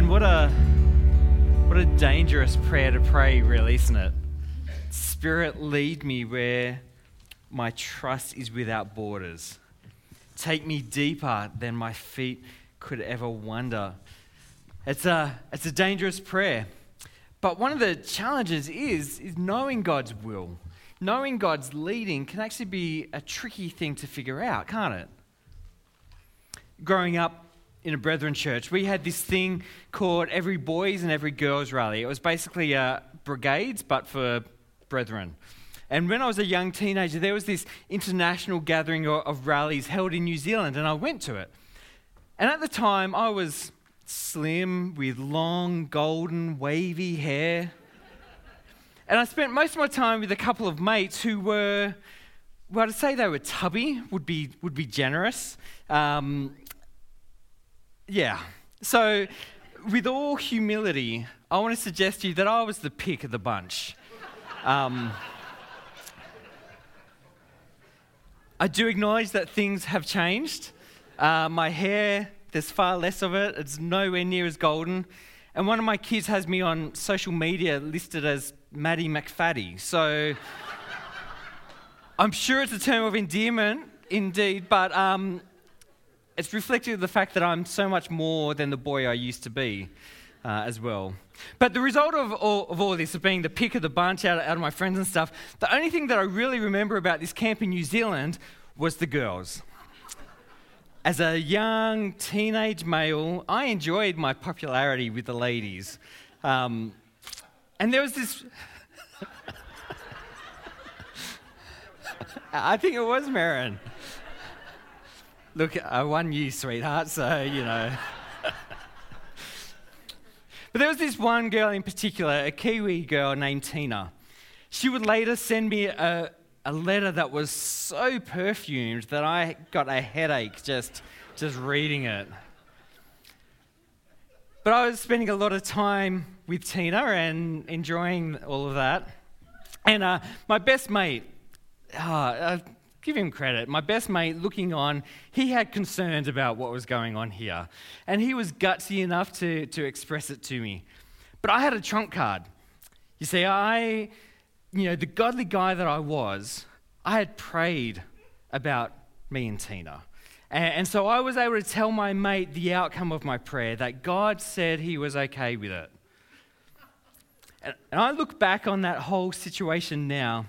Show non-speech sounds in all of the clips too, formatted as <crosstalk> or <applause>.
And what a what a dangerous prayer to pray, really, isn't it? Spirit, lead me where my trust is without borders. Take me deeper than my feet could ever wander. It's a, it's a dangerous prayer. But one of the challenges is, is knowing God's will. Knowing God's leading can actually be a tricky thing to figure out, can't it? Growing up, in a brethren church, we had this thing called Every Boys and Every Girls Rally. It was basically uh, brigades, but for brethren. And when I was a young teenager, there was this international gathering of, of rallies held in New Zealand, and I went to it. And at the time, I was slim with long, golden, wavy hair. and I spent most of my time with a couple of mates who were, well, to say they were tubby would be, would be generous. Um, yeah. So, with all humility, I want to suggest to you that I was the pick of the bunch. Um, I do acknowledge that things have changed. Uh, my hair, there's far less of it, it's nowhere near as golden. And one of my kids has me on social media listed as Maddie McFaddy. So I'm sure it's a term of endearment, indeed, but um, it's reflective of the fact that I'm so much more than the boy I used to be uh, as well. But the result of all, of all this, of being the pick of the bunch out of, out of my friends and stuff, the only thing that I really remember about this camp in New Zealand was the girls. As a young teenage male, I enjoyed my popularity with the ladies. Um, and there was this. <laughs> I think it was Marin. Look, I won you, sweetheart, so, you know. but there was this one girl in particular, a Kiwi girl named Tina. She would later send me a, a letter that was so perfumed that I got a headache just, just reading it. But I was spending a lot of time with Tina and enjoying all of that. And uh, my best mate, uh, give him credit. My best mate, looking on, he had concerns about what was going on here. And he was gutsy enough to, to express it to me. But I had a trump card. You see, I, you know, the godly guy that I was, I had prayed about me and Tina. And, and so I was able to tell my mate the outcome of my prayer, that God said he was okay with it. And, and I look back on that whole situation now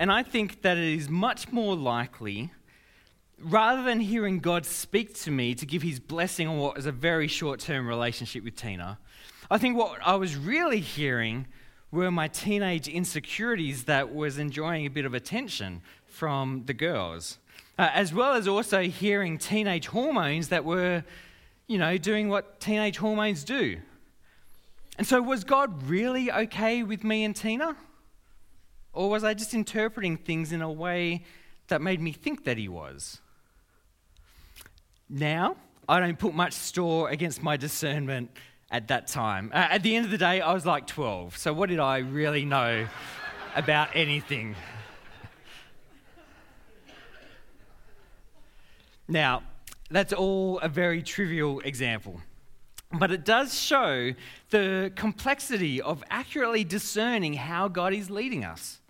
and I think that it is much more likely, rather than hearing God speak to me to give his blessing on what was a very short term relationship with Tina, I think what I was really hearing were my teenage insecurities that was enjoying a bit of attention from the girls, uh, as well as also hearing teenage hormones that were, you know, doing what teenage hormones do. And so, was God really okay with me and Tina? Or was I just interpreting things in a way that made me think that he was? Now, I don't put much store against my discernment at that time. Uh, at the end of the day, I was like 12, so what did I really know about anything? Now, that's all a very trivial example. But it does show the complexity of accurately discerning how God is leading us.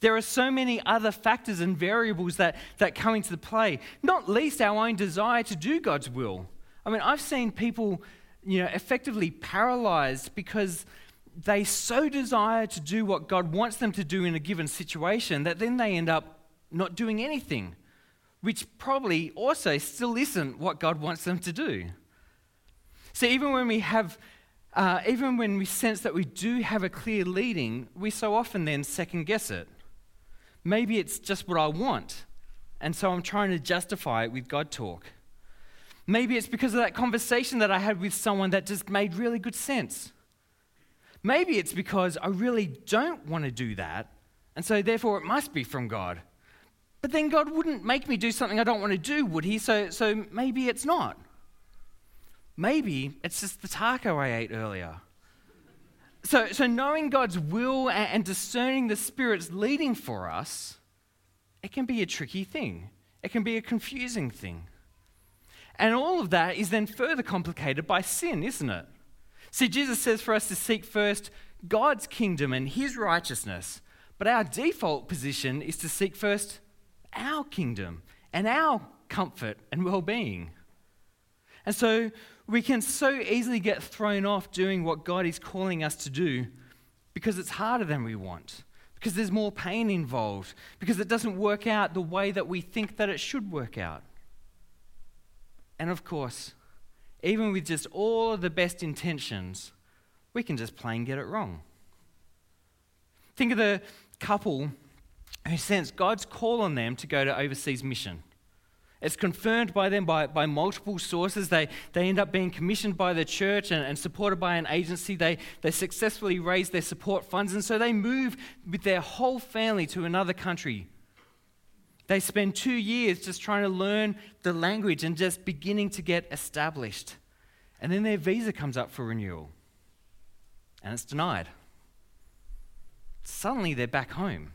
There are so many other factors and variables that, that come into play, not least our own desire to do God's will. I mean, I've seen people, you know, effectively paralyzed because they so desire to do what God wants them to do in a given situation that then they end up not doing anything, which probably also still isn't what God wants them to do. So even when we have, uh, even when we sense that we do have a clear leading, we so often then second guess it. Maybe it's just what I want, and so I'm trying to justify it with God talk. Maybe it's because of that conversation that I had with someone that just made really good sense. Maybe it's because I really don't want to do that, and so therefore it must be from God. But then God wouldn't make me do something I don't want to do, would He? So, so maybe it's not. Maybe it's just the taco I ate earlier. So, so knowing God's will and discerning the Spirit's leading for us, it can be a tricky thing. It can be a confusing thing. And all of that is then further complicated by sin, isn't it? See, Jesus says for us to seek first God's kingdom and his righteousness, but our default position is to seek first our kingdom and our comfort and well being. And so we can so easily get thrown off doing what God is calling us to do because it's harder than we want, because there's more pain involved, because it doesn't work out the way that we think that it should work out. And of course, even with just all of the best intentions, we can just plain get it wrong. Think of the couple who sense God's call on them to go to overseas mission. It's confirmed by them by, by multiple sources. They, they end up being commissioned by the church and, and supported by an agency. They, they successfully raise their support funds, and so they move with their whole family to another country. They spend two years just trying to learn the language and just beginning to get established. And then their visa comes up for renewal, and it's denied. Suddenly they're back home,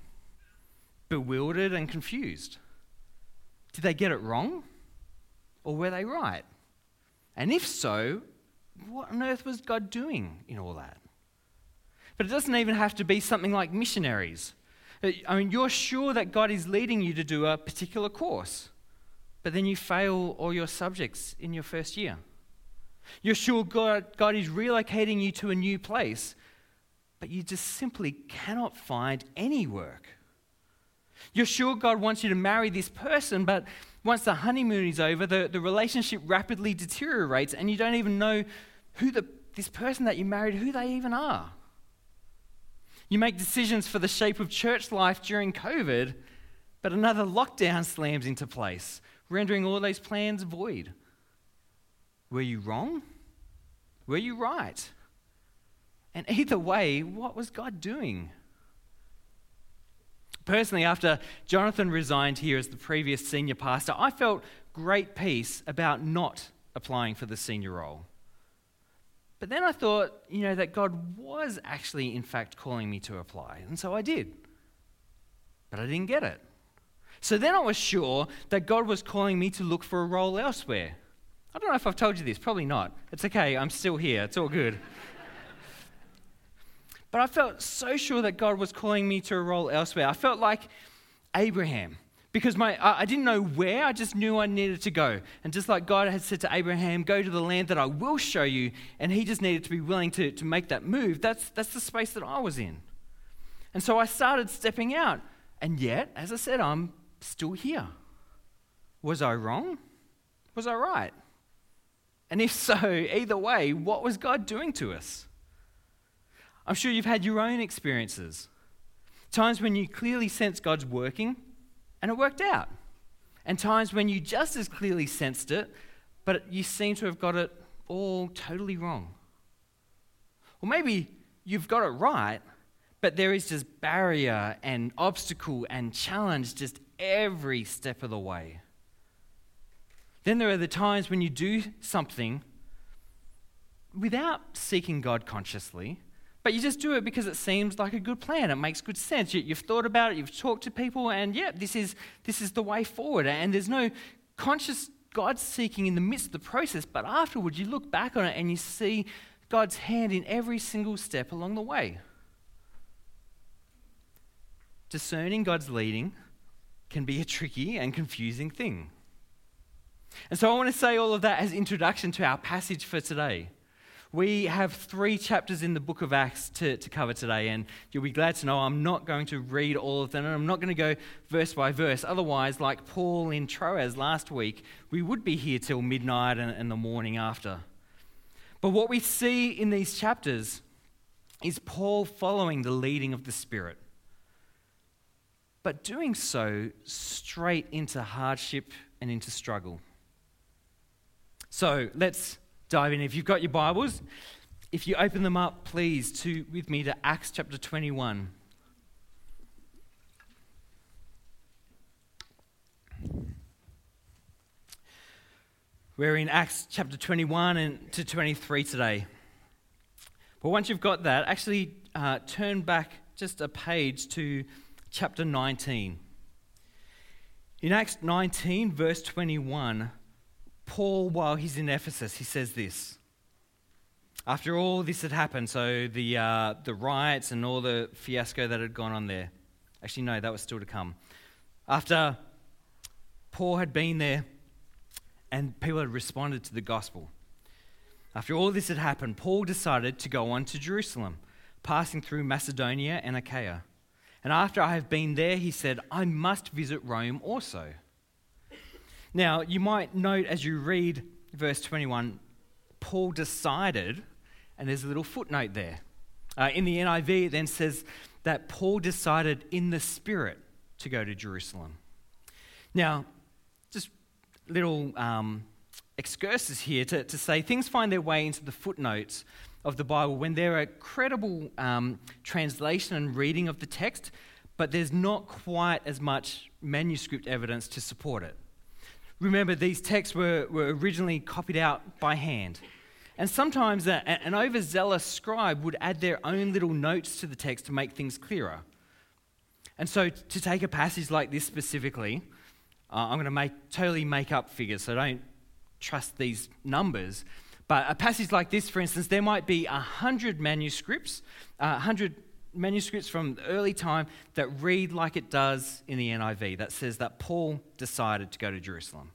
bewildered and confused. Did they get it wrong? Or were they right? And if so, what on earth was God doing in all that? But it doesn't even have to be something like missionaries. Uh, I mean, you're sure that God is leading you to do a particular course, but then you fail all your subjects in your first year. You're sure God, God is relocating you to a new place, but you just simply cannot find any work. You're sure God wants you to marry this person, but once the honeymoon is over, the, the relationship rapidly deteriorates and you don't even know who the, this person that you married, who they even are. You make decisions for the shape of church life during COVID, but another lockdown slams into place, rendering all those plans void. Were you wrong? Were you right? And either way, what was God doing? Personally, after Jonathan resigned here as the previous senior pastor, I felt great peace about not applying for the senior role. But then I thought, you know, that God was actually, in fact, calling me to apply. And so I did. But I didn't get it. So then I was sure that God was calling me to look for a role elsewhere. I don't know if I've told you this, probably not. It's okay, I'm still here, it's all good. But I felt so sure that God was calling me to a role elsewhere. I felt like Abraham because my, I didn't know where, I just knew I needed to go. And just like God had said to Abraham, go to the land that I will show you, and he just needed to be willing to, to make that move, that's, that's the space that I was in. And so I started stepping out. And yet, as I said, I'm still here. Was I wrong? Was I right? And if so, <laughs> either way, what was God doing to us? I'm sure you've had your own experiences. Times when you clearly sense God's working and it worked out. And times when you just as clearly sensed it, but you seem to have got it all totally wrong. Or maybe you've got it right, but there is just barrier and obstacle and challenge just every step of the way. Then there are the times when you do something without seeking God consciously, but you just do it because it seems like a good plan. It makes good sense. You, have thought about it, you've talked to people, and yeah, this is, this is the way forward. And there's no conscious God seeking in the midst of the process, but afterwards you look back on it and you see God's hand in every single step along the way. Discerning God's leading can be a tricky and confusing thing. And so I want to say all of that as introduction to our passage for today. We have three chapters in the book of Acts to, to cover today, and you'll be glad to know I'm not going to read all of them, and I'm not going to go verse by verse. Otherwise, like Paul in Troas last week, we would be here till midnight and, and the morning after. But what we see in these chapters is Paul following the leading of the Spirit, but doing so straight into hardship and into struggle. So let's dive in. If you've got your Bibles, if you open them up, please, to, with me to Acts chapter 21. We're in Acts chapter 21 and to 23 today. But once you've got that, actually uh, turn back just a page to chapter 19. In Acts 19, verse 21, Paul, while he's in Ephesus, he says this. After all this had happened, so the, uh, the riots and all the fiasco that had gone on there, actually, no, that was still to come. After Paul had been there and people had responded to the gospel, after all this had happened, Paul decided to go on to Jerusalem, passing through Macedonia and Achaia. And after I have been there, he said, I must visit Rome also. Now, you might note as you read verse 21, Paul decided, and there's a little footnote there. Uh, in the NIV, it then says that Paul decided in the Spirit to go to Jerusalem. Now, just little um, excursus here to, to say things find their way into the footnotes of the Bible when there are credible um, translation and reading of the text, but there's not quite as much manuscript evidence to support it. Remember, these texts were, were originally copied out by hand. And sometimes a, an overzealous scribe would add their own little notes to the text to make things clearer. And so, to take a passage like this specifically, uh, I'm going to make, totally make up figures, so don't trust these numbers. But a passage like this, for instance, there might be 100 manuscripts, uh, 100 manuscripts from early time that read like it does in the NIV, that says that Paul decided to go to Jerusalem.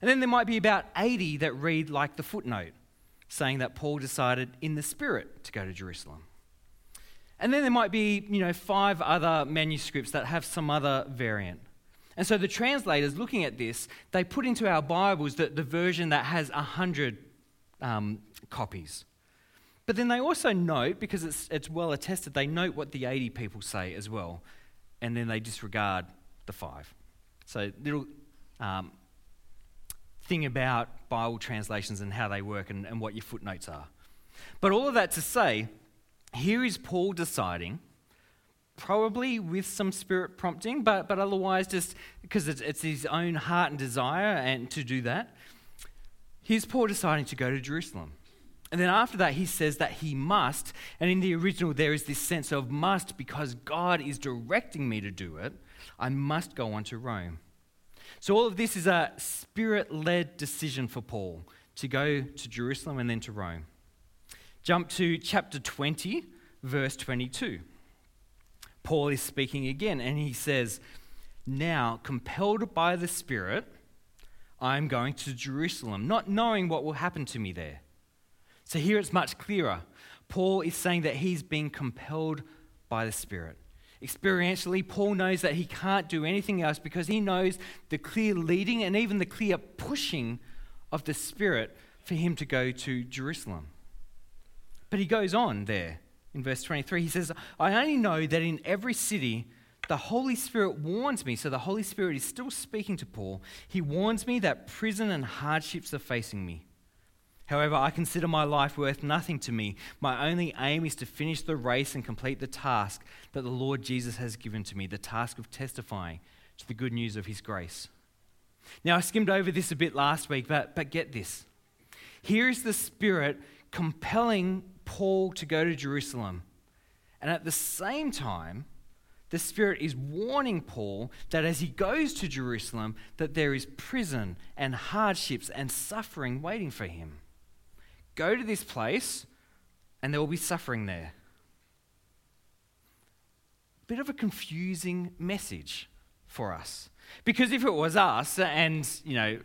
And then there might be about 80 that read like the footnote, saying that Paul decided in the Spirit to go to Jerusalem. And then there might be, you know, five other manuscripts that have some other variant. And so the translators looking at this, they put into our Bibles the, the version that has 100 um, copies. But then they also note, because it's, it's well attested, they note what the 80 people say as well, and then they disregard the five. So, little um, thing about Bible translations and how they work and, and what your footnotes are. But all of that to say, here is Paul deciding probably with some spirit prompting, but, but otherwise just because it's, it's his own heart and desire and to do that. Here's Paul deciding to go to Jerusalem. And then after that, he says that he must. And in the original, there is this sense of must because God is directing me to do it. I must go on to Rome. So, all of this is a spirit led decision for Paul to go to Jerusalem and then to Rome. Jump to chapter 20, verse 22. Paul is speaking again, and he says, Now, compelled by the Spirit, I am going to Jerusalem, not knowing what will happen to me there. So here it's much clearer. Paul is saying that he's being compelled by the Spirit. Experientially, Paul knows that he can't do anything else because he knows the clear leading and even the clear pushing of the Spirit for him to go to Jerusalem. But he goes on there in verse 23. He says, I only know that in every city the Holy Spirit warns me. So the Holy Spirit is still speaking to Paul. He warns me that prison and hardships are facing me. However, I consider my life worth nothing to me. My only aim is to finish the race and complete the task that the Lord Jesus has given to me the task of testifying to the good news of his grace. Now, I skimmed over this a bit last week, but, but get this. Here is the Spirit compelling Paul to go to Jerusalem. And at the same time, the Spirit is warning Paul that as he goes to Jerusalem, that there is prison and hardships and suffering waiting for him. Go to this place, and there will be suffering there. Bit of a confusing message for us. Because if it was us, and, you know,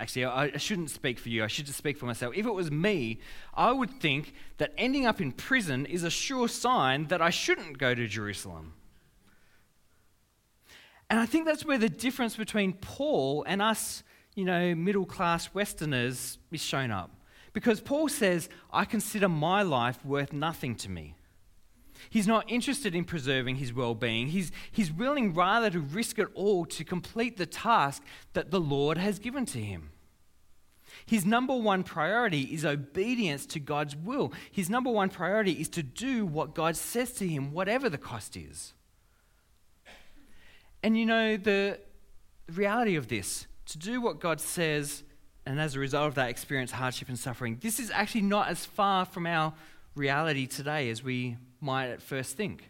Actually, I, shouldn't speak for you. I should just speak for myself. If it was me, I would think that ending up in prison is a sure sign that I shouldn't go to Jerusalem. And I think that's where the difference between Paul and us, you know, middle class Westerners is shown up. Because Paul says, I consider my life worth nothing to me. He's not interested in preserving his well being. He's, he's willing rather to risk it all to complete the task that the Lord has given to him. His number one priority is obedience to God's will. His number one priority is to do what God says to him, whatever the cost is. And you know, the reality of this, to do what God says, and as a result of that, experience hardship and suffering, this is actually not as far from our reality today as we might at first think.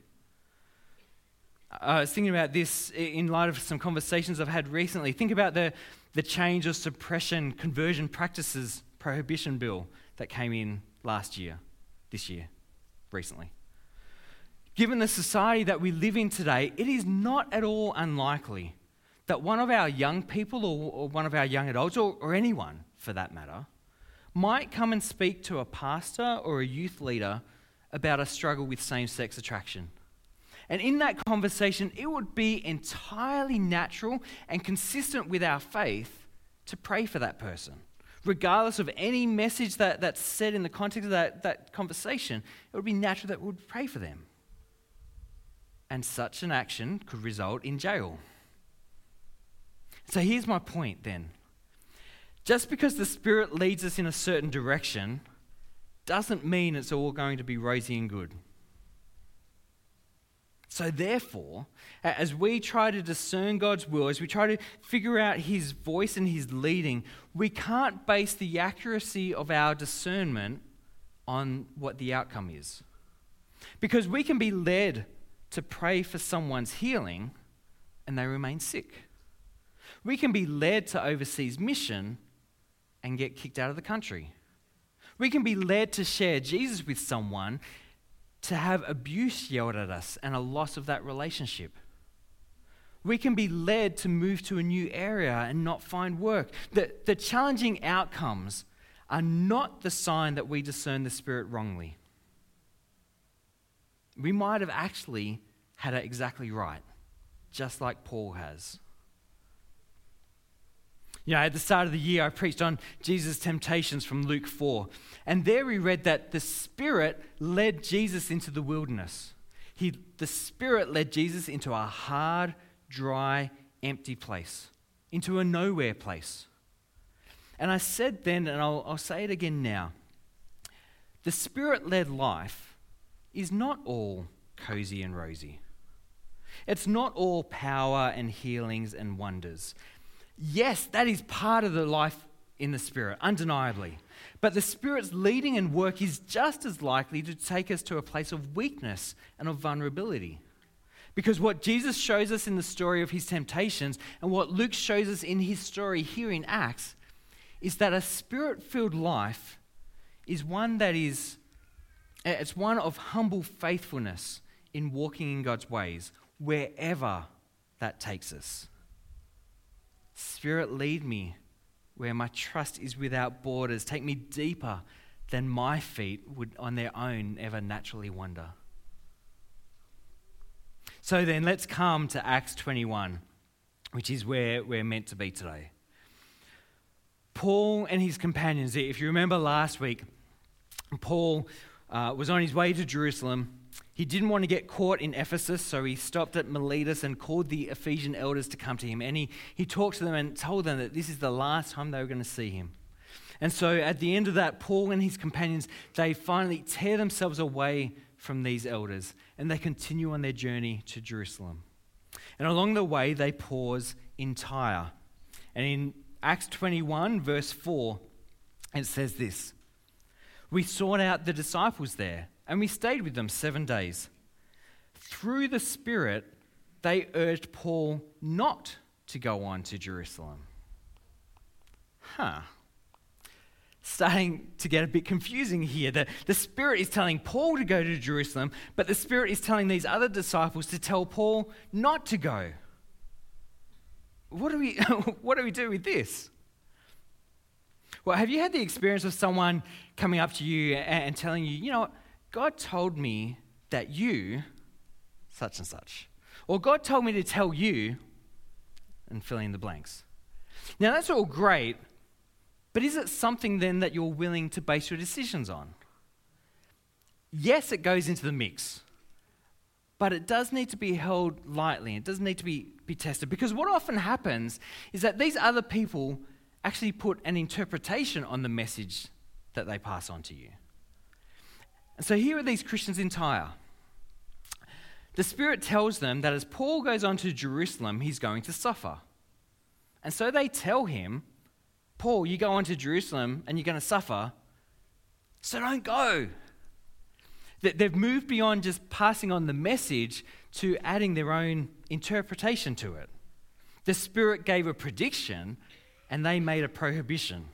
I was thinking about this in light of some conversations I've had recently. Think about the, the change of suppression conversion practices prohibition bill that came in last year, this year, recently. Given the society that we live in today, it is not at all unlikely that one of our young people or, or one of our young adults, or, or anyone for that matter, might come and speak to a pastor or a youth leader about a struggle with same sex attraction. And in that conversation, it would be entirely natural and consistent with our faith to pray for that person. Regardless of any message that, that's said in the context of that, that conversation, it would be natural that we would pray for them. And such an action could result in jail. So here's my point then. Just because the Spirit leads us in a certain direction doesn't mean it's all going to be rosy and good. So, therefore, as we try to discern God's will, as we try to figure out His voice and His leading, we can't base the accuracy of our discernment on what the outcome is. Because we can be led to pray for someone's healing and they remain sick. We can be led to overseas mission and get kicked out of the country. We can be led to share Jesus with someone to have abuse yelled at us and a loss of that relationship. We can be led to move to a new area and not find work. The, the challenging outcomes are not the sign that we discern the Spirit wrongly. We might have actually had it exactly right, just like Paul has. You know, at the start of the year, I preached on Jesus' temptations from Luke 4. And there we read that the Spirit led Jesus into the wilderness. He, the Spirit led Jesus into a hard, dry, empty place, into a nowhere place. And I said then, and I'll, I'll say it again now the Spirit led life is not all cozy and rosy. It's not all power and healings and wonders. Yes, that is part of the life in the Spirit, undeniably. But the Spirit's leading and work is just as likely to take us to a place of weakness and of vulnerability. Because what Jesus shows us in the story of his temptations and what Luke shows us in his story here in Acts is that a spirit filled life is one that is it's one of humble faithfulness in walking in God's ways wherever that takes us. Spirit, lead me where my trust is without borders. Take me deeper than my feet would on their own ever naturally wander. So then, let's come to Acts 21, which is where we're meant to be today. Paul and his companions, if you remember last week, Paul uh, was on his way to Jerusalem he didn't want to get caught in Ephesus, so he stopped at Miletus and called the Ephesian elders to come to him. And he, he talked to them and told them that this is the last time they were going to see him. And so at the end of that, Paul and his companions, they finally tear themselves away from these elders and they continue on their journey to Jerusalem. And along the way, they pause in Tyre. And in Acts 21, verse 4, it says this We sought out the disciples there and we stayed with them seven days. Through the Spirit, they urged Paul not to go on to Jerusalem. Huh. Starting to get a bit confusing here. The, the Spirit is telling Paul to go to Jerusalem, but the Spirit is telling these other disciples to tell Paul not to go. What do we, <laughs> what do, we do with this? Well, have you had the experience of someone coming up to you and telling you, you know, God told me that you, such and such, or God told me to tell you, and fill in the blanks. Now, that's all great, but is it something then that you're willing to base your decisions on? Yes, it goes into the mix, but it does need to be held lightly. It does need to be, be tested because what often happens is that these other people actually put an interpretation on the message that they pass on to you. And so here are these Christians in Tyre. The Spirit tells them that as Paul goes on to Jerusalem, he's going to suffer. And so they tell him, Paul, you go on to Jerusalem and you're going to suffer, so don't go. They've moved beyond just passing on the message to adding their own interpretation to it. The Spirit gave a prediction and they made a prohibition.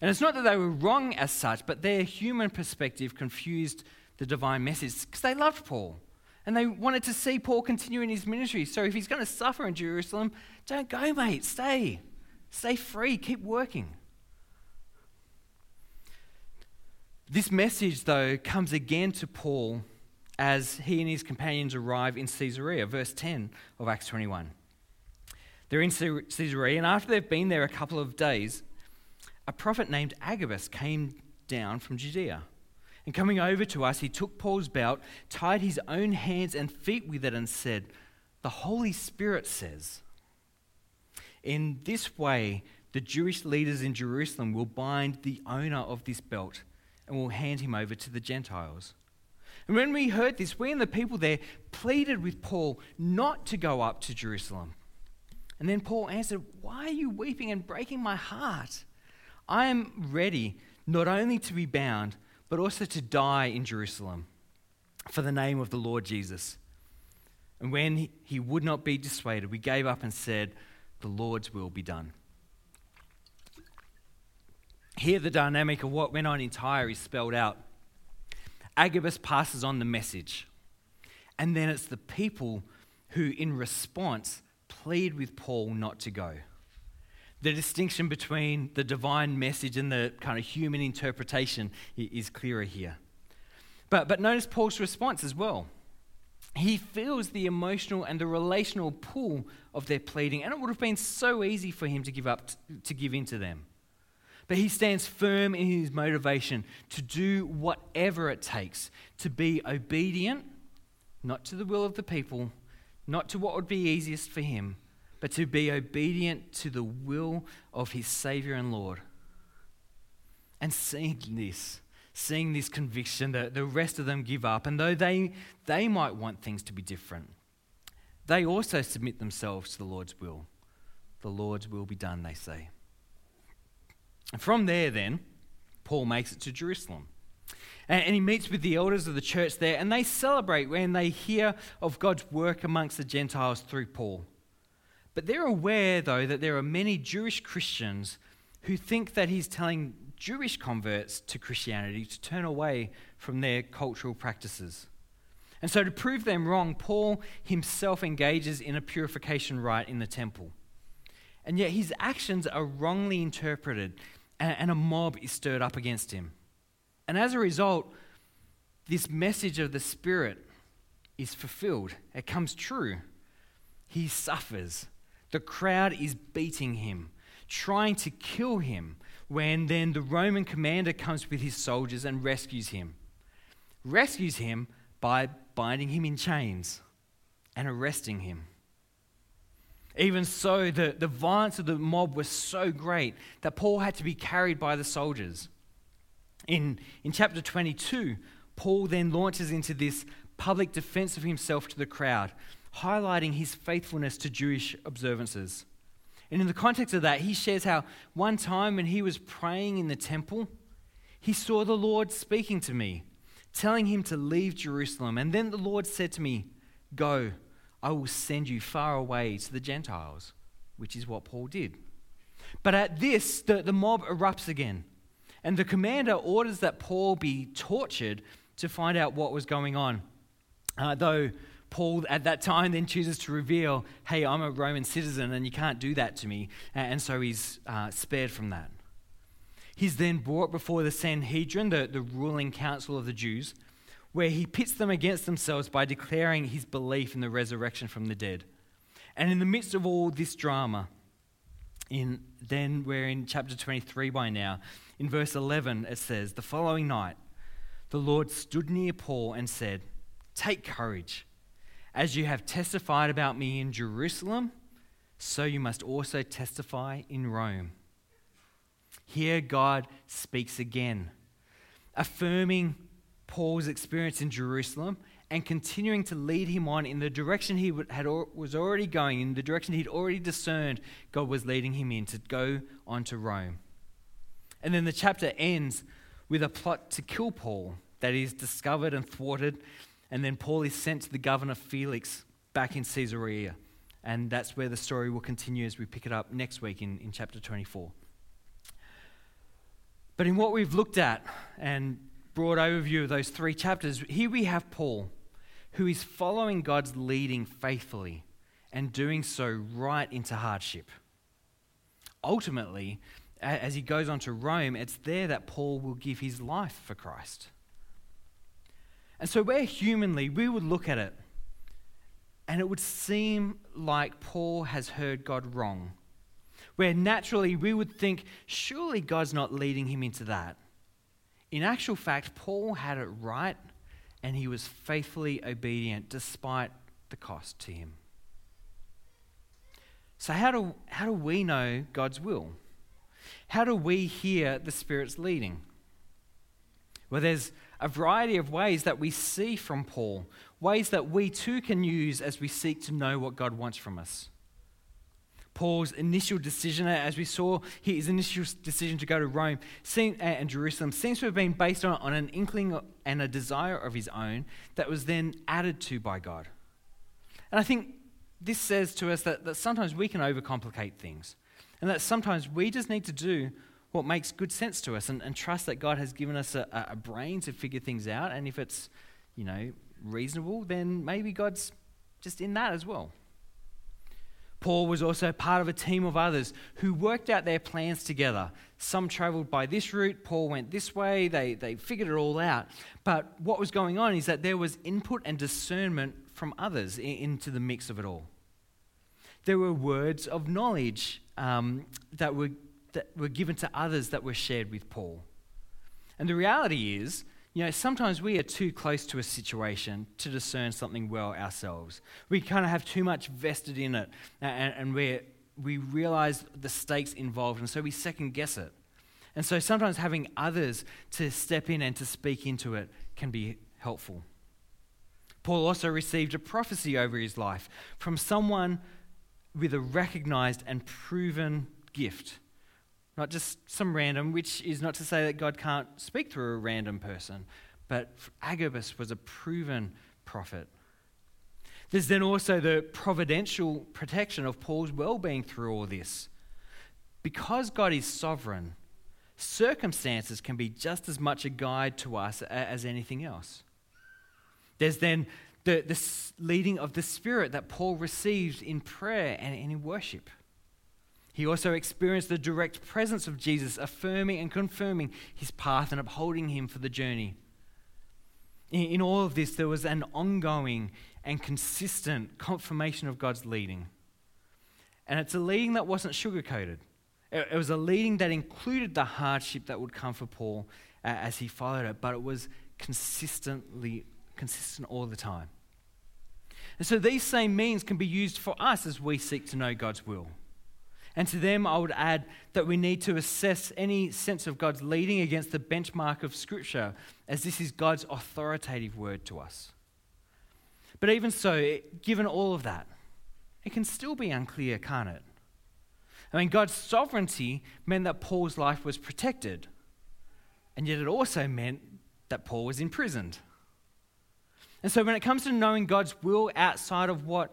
And it's not that they were wrong as such, but their human perspective confused the divine message because they loved Paul and they wanted to see Paul continue in his ministry. So if he's going to suffer in Jerusalem, don't go, mate. Stay. Stay free. Keep working. This message, though, comes again to Paul as he and his companions arrive in Caesarea, verse 10 of Acts 21. They're in Caesarea, and after they've been there a couple of days, a prophet named Agabus came down from Judea. And coming over to us, he took Paul's belt, tied his own hands and feet with it, and said, The Holy Spirit says, In this way, the Jewish leaders in Jerusalem will bind the owner of this belt and will hand him over to the Gentiles. And when we heard this, we and the people there pleaded with Paul not to go up to Jerusalem. And then Paul answered, Why are you weeping and breaking my heart? I am ready not only to be bound, but also to die in Jerusalem for the name of the Lord Jesus. And when he would not be dissuaded, we gave up and said, The Lord's will be done. Here, the dynamic of what went on in Tyre is spelled out. Agabus passes on the message, and then it's the people who, in response, plead with Paul not to go. The distinction between the divine message and the kind of human interpretation is clearer here. But, but notice Paul's response as well. He feels the emotional and the relational pull of their pleading, and it would have been so easy for him to give up, to give in to them. But he stands firm in his motivation to do whatever it takes to be obedient, not to the will of the people, not to what would be easiest for him, but to be obedient to the will of his Savior and Lord. And seeing this, seeing this conviction that the rest of them give up, and though they, they might want things to be different, they also submit themselves to the Lord's will. The Lord's will be done, they say. And from there, then, Paul makes it to Jerusalem. And he meets with the elders of the church there, and they celebrate when they hear of God's work amongst the Gentiles through Paul. But they're aware, though, that there are many Jewish Christians who think that he's telling Jewish converts to Christianity to turn away from their cultural practices. And so, to prove them wrong, Paul himself engages in a purification rite in the temple. And yet, his actions are wrongly interpreted and, a mob is stirred up against him. And as a result, this message of the Spirit is fulfilled. It comes true. He suffers. The crowd is beating him, trying to kill him, when then the Roman commander comes with his soldiers and rescues him. Rescues him by binding him in chains and arresting him. Even so, the, the violence of the mob was so great that Paul had to be carried by the soldiers. In, in chapter 22, Paul then launches into this public defense of himself to the crowd, highlighting his faithfulness to Jewish observances. And in the context of that, he shares how one time when he was praying in the temple, he saw the Lord speaking to me, telling him to leave Jerusalem. And then the Lord said to me, Go I will send you far away to the Gentiles, which is what Paul did. But at this, the, the mob erupts again, and the commander orders that Paul be tortured to find out what was going on. Uh, though Paul at that time then chooses to reveal, hey, I'm a Roman citizen and you can't do that to me. And so he's uh, spared from that. He's then brought before the Sanhedrin, the, the ruling council of the Jews, where he pits them against themselves by declaring his belief in the resurrection from the dead. And in the midst of all this drama, in, then we're in chapter 23 by now. In verse 11, it says, The following night, the Lord stood near Paul and said, Take courage. As you have testified about me in Jerusalem, so you must also testify in Rome. Here, God speaks again, affirming Paul's experience in Jerusalem and continuing to lead him on in the direction he had, was already going, in the direction he'd already discerned God was leading him in to go on to Rome. And then the chapter ends with a plot to kill Paul that is discovered and thwarted, and then Paul is sent to the governor Felix back in Caesarea. And that's where the story will continue as we pick it up next week in, in chapter 24. But in what we've looked at and broad overview of those three chapters, here we have Paul, who is following God's leading faithfully and doing so right into hardship. Ultimately, as he goes on to Rome, it's there that Paul will give his life for Christ. And so, where humanly we would look at it, and it would seem like Paul has heard God wrong, where naturally we would think, surely God's not leading him into that. In actual fact, Paul had it right, and he was faithfully obedient despite the cost to him. So, how do, how do we know God's will? How do we hear the Spirit's leading? Well, there's a variety of ways that we see from Paul, ways that we too can use as we seek to know what God wants from us. Paul's initial decision, uh, as we saw, his initial decision to go to Rome uh, and Jerusalem seems to have been based on, on an inkling and a desire of his own that was then added to by God. And I think this says to us that, that sometimes we can overcomplicate things, and that sometimes we just need to do what makes good sense to us and, and trust that God has given us a, a brain to figure things out. And if it's, you know, reasonable, then maybe God's just in that as well. Paul was also part of a team of others who worked out their plans together. Some traveled by this route, Paul went this way, they, they figured it all out. But what was going on is that there was input and discernment from others into the mix of it all. There were words of knowledge um, that were that were given to others that were shared with Paul. And the reality is, you know, sometimes we are too close to a situation to discern something well ourselves. We kind of have too much vested in it, and, and we we realize the stakes involved, and so we second guess it. And so sometimes having others to step in and to speak into it can be helpful. Paul also received a prophecy over his life from someone with a recognized and proven gift not just some random, which is not to say that God can't speak through a random person, but Agabus was a proven prophet. There's then also the providential protection of Paul's well being through all this. Because God is sovereign, circumstances can be just as much a guide to us as anything else. There's then the, the leading of the Spirit that Paul receives in prayer and in worship. He also experienced the direct presence of Jesus, affirming and confirming his path and upholding him for the journey. In all of this, there was an ongoing and consistent confirmation of God's leading. And it's a leading that wasn't sugar-coated. It was a leading that included the hardship that would come for Paul uh, as he followed it, but it was consistently consistent all the time. And so these same means can be used for us as we seek to know God's will. And to them, I would add that we need to assess any sense of God's leading against the benchmark of Scripture, as this is God's authoritative word to us. But even so, given all of that, it can still be unclear, can't it? I mean, God's sovereignty meant that Paul's life was protected, and yet it also meant that Paul was imprisoned. And so, when it comes to knowing God's will outside of what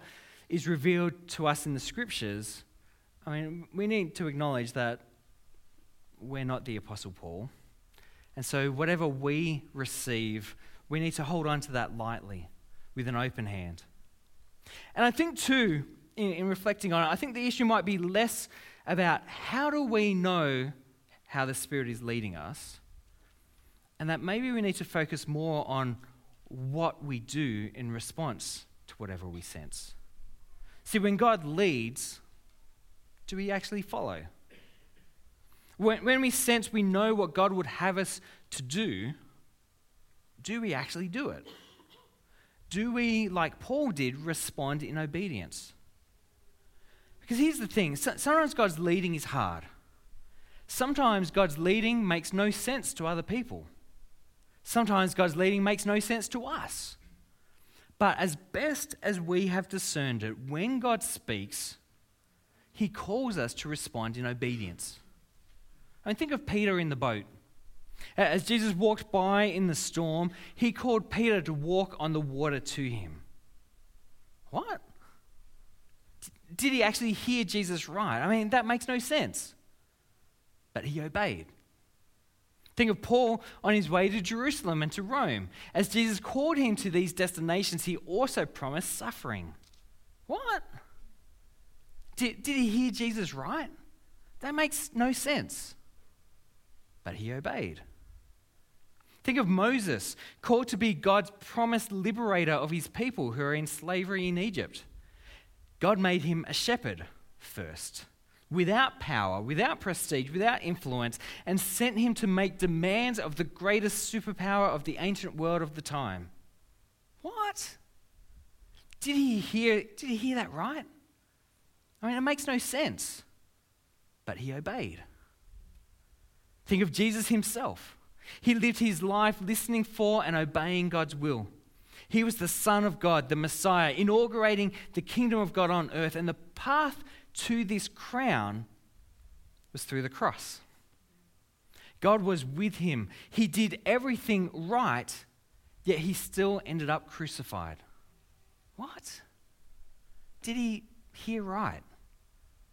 is revealed to us in the scriptures, I mean, we need to acknowledge that we're not the Apostle Paul. And so, whatever we receive, we need to hold on to that lightly with an open hand. And I think, too, in, in, reflecting on it, I think the issue might be less about how do we know how the Spirit is leading us, and that maybe we need to focus more on what we do in response to whatever we sense. See, when God leads, do we actually follow? When, when we sense we know what God would have us to do, do we actually do it? Do we, like Paul did, respond in obedience? Because here's the thing sometimes God's leading is hard. Sometimes God's leading makes no sense to other people. Sometimes God's leading makes no sense to us. But as best as we have discerned it, when God speaks, he calls us to respond in obedience. I mean, think of Peter in the boat. As Jesus walked by in the storm, he called Peter to walk on the water to him. What? Did he actually hear Jesus right? I mean, that makes no sense. But he obeyed. Think of Paul on his way to Jerusalem and to Rome. As Jesus called him to these destinations, he also promised suffering. What? Did, did he hear Jesus right? That makes no sense. But he obeyed. Think of Moses, called to be God's promised liberator of his people who are in slavery in Egypt. God made him a shepherd first, without power, without prestige, without influence, and sent him to make demands of the greatest superpower of the ancient world of the time. What? Did he hear, did he hear that right? I mean, it makes no sense. But he obeyed. Think of Jesus himself. He lived his life listening for and obeying God's will. He was the Son of God, the Messiah, inaugurating the kingdom of God on earth. And the path to this crown was through the cross. God was with him. He did everything right, yet he still ended up crucified. What? Did he hear right?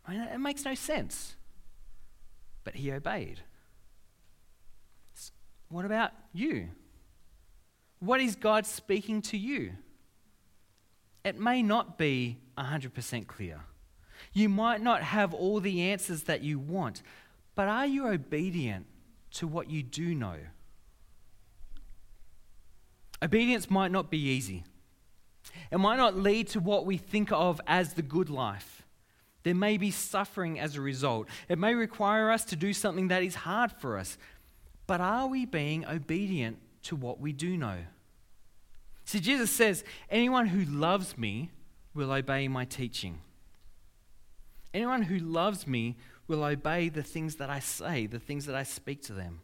I mean, it makes no sense. But he obeyed. What about you? What is God speaking to you? It may not be 100% clear. You might not have all the answers that you want, but are you obedient to what you do know? Obedience might not be easy. It might not lead to what we think of as the good life. There may be suffering as a result. It may require us to do something that is hard for us. But are we being obedient to what we do know. See, Jesus says, Anyone who loves me will obey my teaching. Anyone who loves me will obey the things that I say, the things that I speak to them.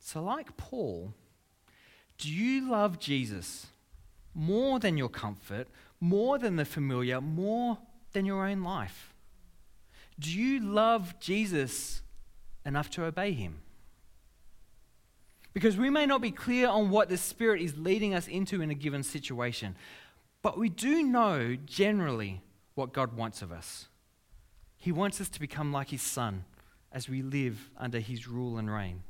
So, like Paul, do you love Jesus more than your comfort, more than the familiar, more than your own life? Do you love Jesus enough to obey him? Because we may not be clear on what the Spirit is leading us into in a given situation, but we do know generally what God wants of us. He wants us to become like His Son as we live under His rule and reign.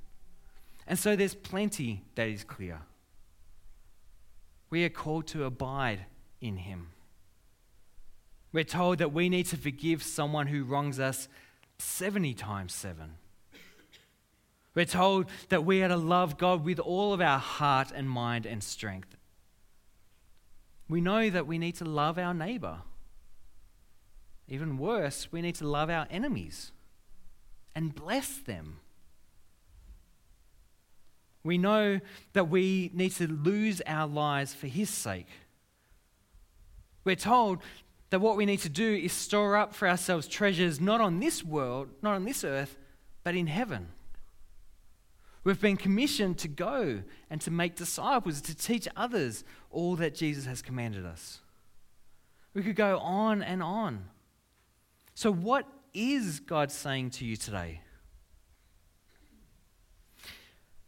And so there's plenty that is clear. We are called to abide in Him. We're told that we need to forgive someone who wrongs us 70 times 7. We're told that we are to love God with all of our heart and mind and strength. We know that we need to love our neighbor. Even worse, we need to love our enemies and bless them. We know that we need to lose our lives for His sake. We're told that what we need to do is store up for ourselves treasures not on this world, not on this earth, but in heaven. We've been commissioned to go and to make disciples, to teach others all that Jesus has commanded us. We could go on and on. So, what is God saying to you today?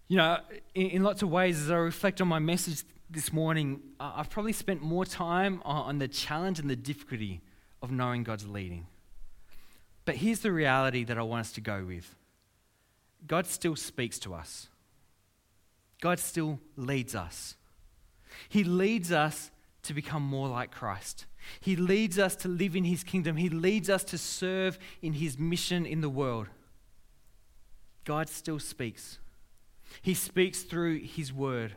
You know, in, in lots of ways, as I reflect on my message this morning, I've probably spent more time on the challenge and the difficulty of knowing God's leading. But here's the reality that I want us to go with God still speaks to us. God still leads us. He leads us to become more like Christ. He leads us to live in His kingdom. He leads us to serve in His mission in the world. God still speaks. He speaks through His word,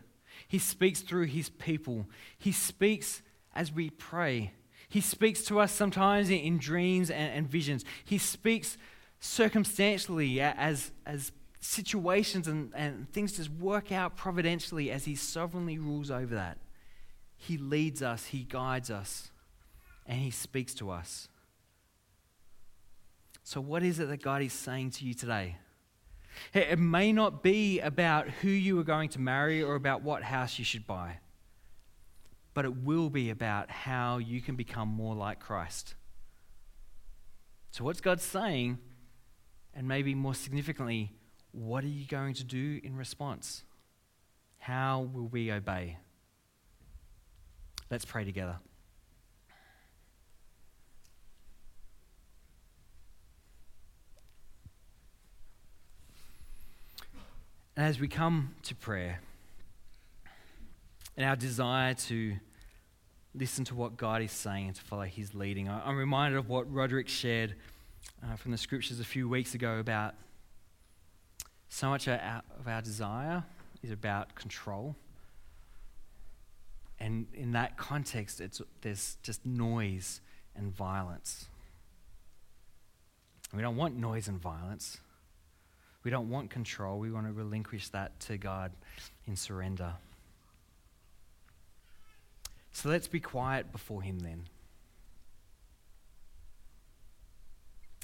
He speaks through His people, He speaks as we pray. He speaks to us sometimes in, dreams and, and visions. He speaks circumstantially as, as situations and, and things just work out providentially as He sovereignly rules over that. He leads us, He guides us, and He speaks to us. So, what is it that God is saying to you today? It may not be about who you are going to marry or about what house you should buy, but it will be about how you can become more like Christ. So, what's God saying? And maybe more significantly, what are you going to do in response? How will we obey? Let's pray together. And as we come to prayer, and our desire to listen to what God is saying and to follow His leading, I'm reminded of what Roderick shared uh, from the scriptures a few weeks ago about so much of our desire is about control. And in that context, it's, there's just noise and violence. We don't want noise and violence. We don't want control. We want to relinquish that to God in surrender. So let's be quiet before Him then.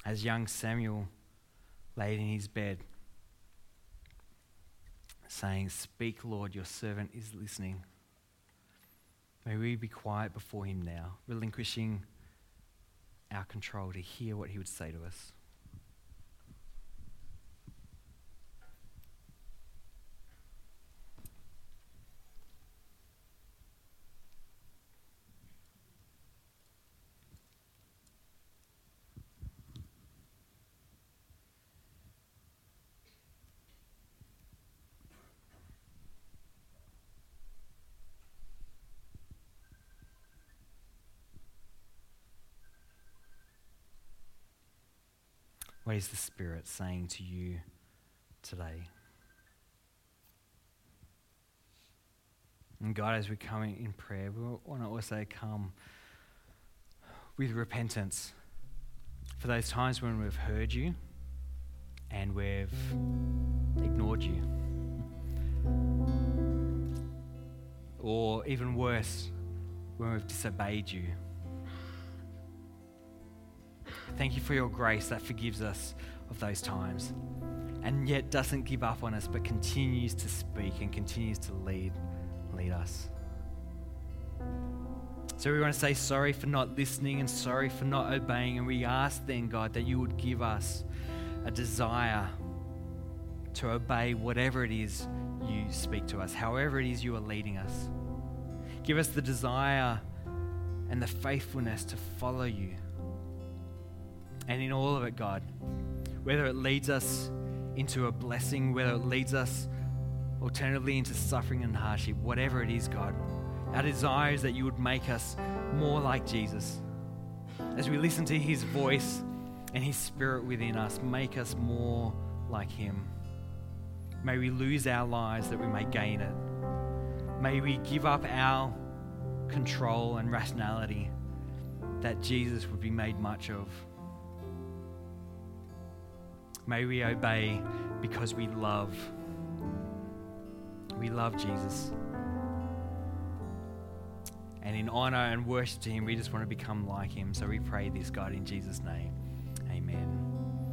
As young Samuel laid in his bed, saying, Speak, Lord, your servant is listening. May we be quiet before him now, relinquishing our control to hear what he would say to us. Is the Spirit saying to you today? And God, as we come in prayer, we want to also come with repentance for those times when we've heard you and we've ignored you. Or even worse, when we've disobeyed you. Thank you for your grace that forgives us of those times and yet doesn't give up on us but continues to speak and continues to lead lead us. So we want to say sorry for not listening and sorry for not obeying and we ask then God that you would give us a desire to obey whatever it is you speak to us, however it is you are leading us. Give us the desire and the faithfulness to follow you and in all of it, God, whether it leads us into a blessing, whether it leads us alternatively into suffering and hardship, whatever it is, God, our desire is that you would make us more like Jesus. As we listen to his voice and his spirit within us, make us more like him. May we lose our lives that we may gain it. May we give up our control and rationality that Jesus would be made much of. May we obey because we love. We love Jesus. And in honor and worship to Him, we just want to become like Him. So we pray this, God, in Jesus' name.